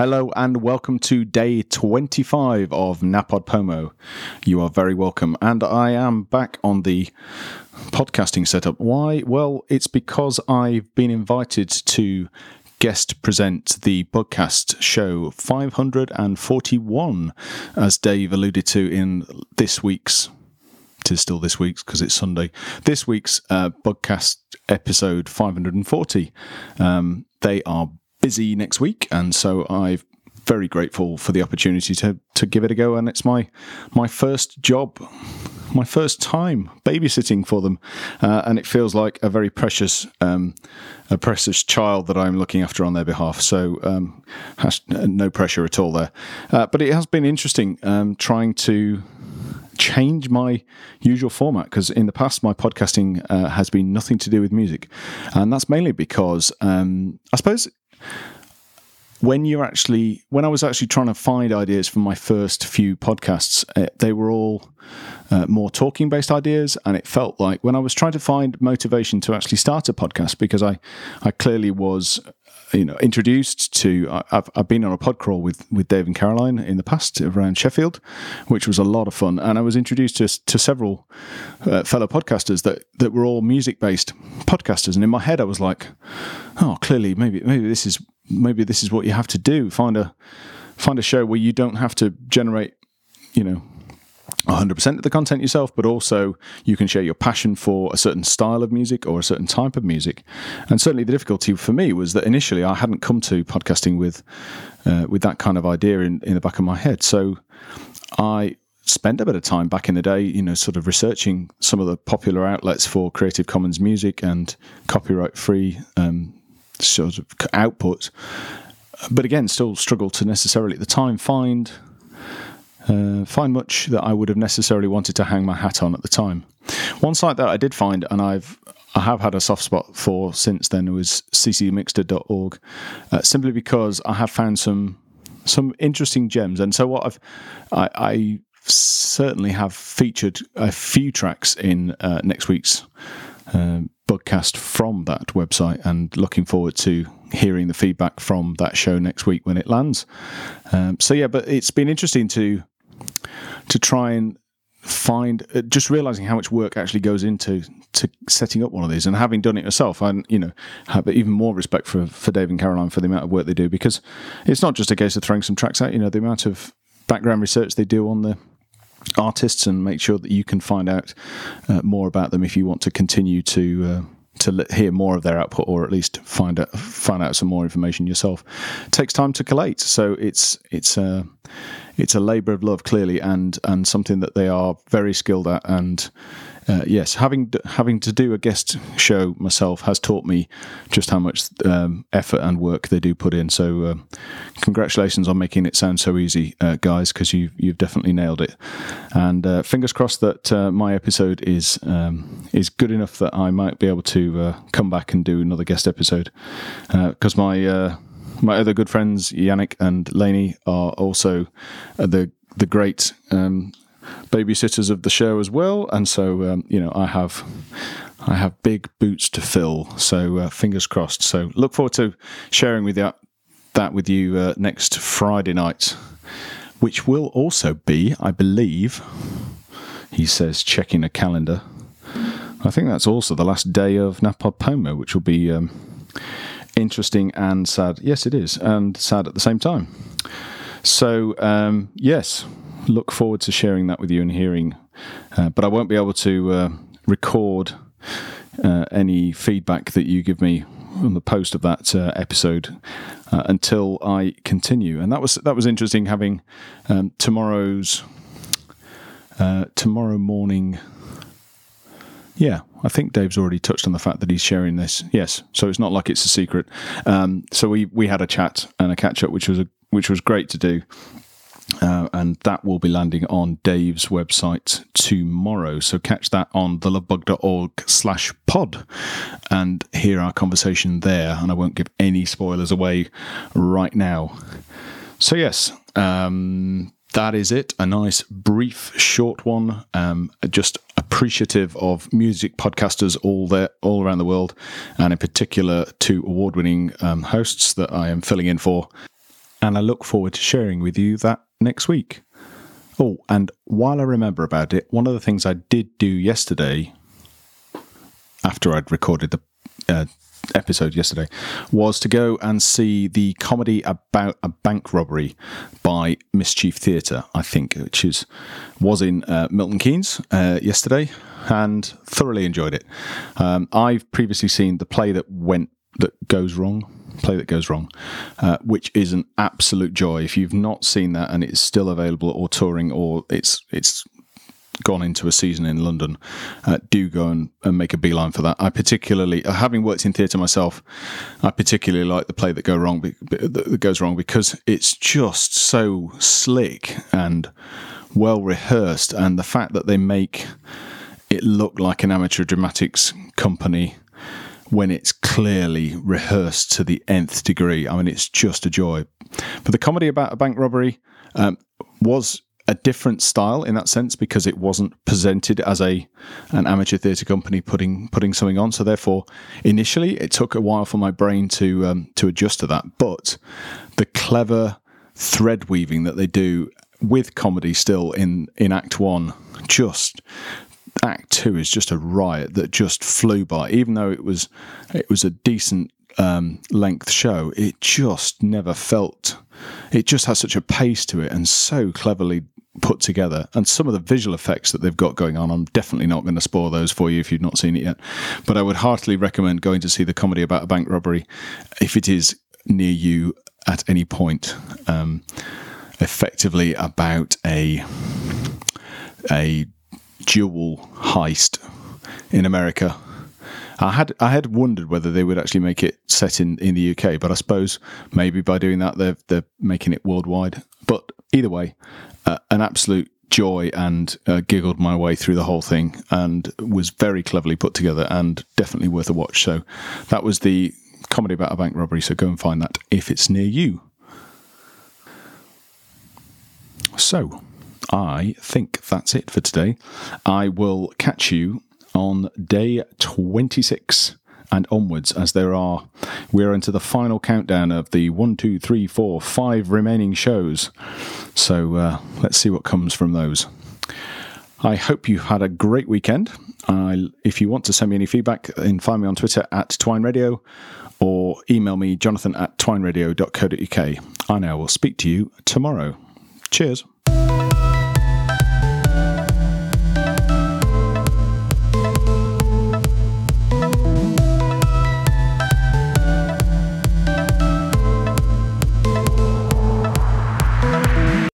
Hello and welcome to day 25 of NaPodPoMo. You are very welcome. And I am back on the podcasting setup. Why? Well, it's because I've been invited to guest present the podcast show 541, as Dave alluded to in this week's. Is still this week's because it's Sunday. This week's uh, podcast episode 540. Um, they are busy next week, and so I'm very grateful for the opportunity to to give it a go. And it's my my first job, my first time babysitting for them, uh, and it feels like a very precious um, a precious child that I'm looking after on their behalf. So um, has no pressure at all there. Uh, but it has been interesting um, trying to change my usual format because in the past my podcasting uh, has been nothing to do with music and that's mainly because um, i suppose when you're actually when I was actually trying to find ideas for my first few podcasts, uh, they were all uh, more talking based ideas, and it felt like when I was trying to find motivation to actually start a podcast because I I clearly was you know introduced to I've, I've been on a pod crawl with with Dave and Caroline in the past around Sheffield, which was a lot of fun, and I was introduced to to several uh, fellow podcasters that that were all music based podcasters, and in my head I was like, oh, clearly maybe maybe this is maybe this is what you have to do. Find a find a show where you don't have to generate you know 100% of the content yourself, but also you can share your passion for a certain style of music or a certain type of music. And certainly the difficulty for me was that initially I hadn't come to podcasting with uh, with that kind of idea in, in the back of my head. So I spent a bit of time back in the day, you know, sort of researching some of the popular outlets for Creative Commons music and copyright free um, sort of output. But again, still struggle to necessarily at the time find uh, find much that I would have necessarily wanted to hang my hat on at the time. One site that I did find, and I've I have had a soft spot for since then, was ccmixter.org, uh, simply because I have found some some interesting gems. And so what I've I, I certainly have featured a few tracks in uh, next week's uh, podcast from that website and looking forward to hearing the feedback from that show next week when it lands. Um, so yeah, but it's been interesting to to try and find uh, just realizing how much work actually goes into to setting up one of these. And having done it yourself and you know have even more respect for for Dave and Caroline for the amount of work they do because it's not just a case of throwing some tracks out. You know the amount of background research they do on the artists and make sure that you can find out uh, more about them if you want to continue to uh, to hear more of their output or at least find out find out some more information yourself. It takes time to collate. So it's it's a it's a labor of love clearly and and something that they are very skilled at and uh, yes, having having to do a guest show myself has taught me just how much um, effort and work they do put in. So, uh, congratulations on making it sound so easy, uh, guys, because you you've definitely nailed it. And uh, fingers crossed that uh, my episode is um, is good enough that I might be able to uh, come back and do another guest episode because my my other good friends Yannick and Laney are also the the great um, babysitters of the show as well, and so um, you know I have I have big boots to fill. So uh, fingers crossed. So look forward to sharing with that that with you uh, next Friday night, which will also be, I believe, he says, checking a calendar. I think that's also the last day of NaPodPoMo, which will be um, interesting and sad. Yes, it is, and sad at the same time. So um, yes, look forward to sharing that with you and hearing. Uh, but I won't be able to uh, record uh, any feedback that you give me on the post of that uh, episode uh, until I continue. And that was that was interesting having um, tomorrow's uh, tomorrow morning. Yeah, I think Dave's already touched on the fact that he's sharing this. Yes, so it's not like it's a secret. Um, so we we had a chat and a catch up, which was a which was great to do. Uh, and that will be landing on Dave's website tomorrow. So catch that on thelovebug.org slash pod and hear our conversation there. And I won't give any spoilers away right now. So, yes, um, that is it. A nice, brief, short one. Um, just appreciative of music podcasters all there, all around the world, and in particular to award-winning um, hosts that I am filling in for and I look forward to sharing with you that next week. Oh, and while I remember about it, one of the things I did do yesterday, after I'd recorded the uh, episode yesterday, was to go and see the comedy about a bank robbery by Mischief Theatre, I think, which is was in uh, Milton Keynes uh, yesterday, and thoroughly enjoyed it. Um, I've previously seen the play that went that goes wrong play that goes wrong, uh, which is an absolute joy. If you've not seen that and it's still available or touring or it's it's gone into a season in London, uh, do go and, and, make a beeline for that. I particularly, uh, having worked in theatre myself, I particularly like the play that go wrong that goes wrong because it's just so slick and well rehearsed, and the fact that they make it look like an amateur dramatics company when it's clearly rehearsed to the nth degree. I mean, it's just a joy. But the comedy about a bank robbery um, was a different style in that sense because it wasn't presented as a an amateur theatre company putting putting something on. So therefore, initially, it took a while for my brain to um, to adjust to that. But the clever thread weaving that they do with comedy still in in Act One just Act Two is just a riot that just flew by. Even though it was it was a decent um, length show, it just never felt. It just has such a pace to it and so cleverly put together. And some of the visual effects that they've got going on, I'm definitely not going to spoil those for you if you've not seen it yet. But I would heartily recommend going to see the comedy about a bank robbery if it is near you at any point. Um, effectively about a a jewel heist in America. I had I had wondered whether they would actually make it set in, in the UK, but I suppose maybe by doing that they're they're making it worldwide. But either way, uh, an absolute joy and uh, giggled my way through the whole thing and was very cleverly put together and definitely worth a watch. So that was the comedy about a bank robbery. So go and find that if it's near you. So I think that's it for today. I will catch you on day 26 and onwards as there are. We're into the final countdown of the one two three four five remaining shows. So uh, let's see what comes from those. I hope you had a great weekend. I, if you want to send me any feedback then find me on twitter at twine radio or email me jonathan at twineradio.co.uk i now will speak to you tomorrow. Cheers